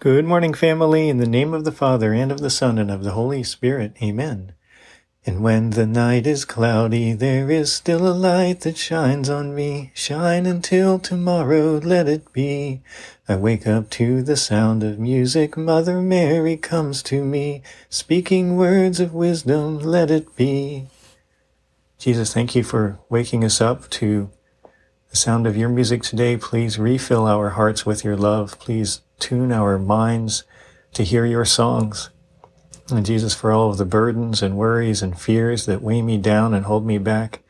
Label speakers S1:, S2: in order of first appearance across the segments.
S1: Good morning, family, in the name of the Father, and of the Son, and of the Holy Spirit. Amen. And when the night is cloudy, there is still a light that shines on me. Shine until tomorrow, let it be. I wake up to the sound of music. Mother Mary comes to me, speaking words of wisdom, let it be. Jesus, thank you for waking us up to the sound of your music today. Please refill our hearts with your love. Please tune our minds to hear your songs. And Jesus, for all of the burdens and worries and fears that weigh me down and hold me back,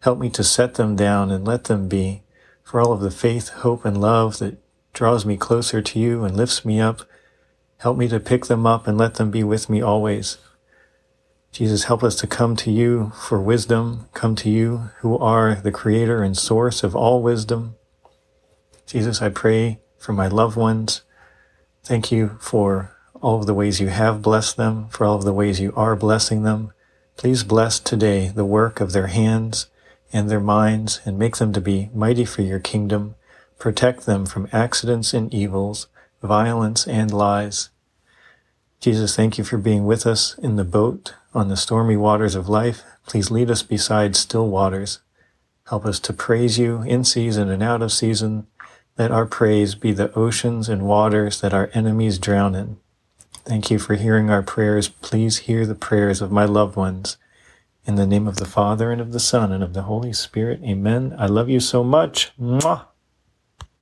S1: help me to set them down and let them be. For all of the faith, hope, and love that draws me closer to you and lifts me up, help me to pick them up and let them be with me always. Jesus, help us to come to you for wisdom, come to you who are the creator and source of all wisdom. Jesus, I pray for my loved ones. Thank you for all of the ways you have blessed them, for all of the ways you are blessing them. Please bless today the work of their hands and their minds and make them to be mighty for your kingdom. Protect them from accidents and evils, violence and lies. Jesus, thank you for being with us in the boat on the stormy waters of life. Please lead us beside still waters. Help us to praise you in season and out of season. Let our praise be the oceans and waters that our enemies drown in. Thank you for hearing our prayers. Please hear the prayers of my loved ones. In the name of the Father and of the Son and of the Holy Spirit. Amen. I love you so much. Mwah.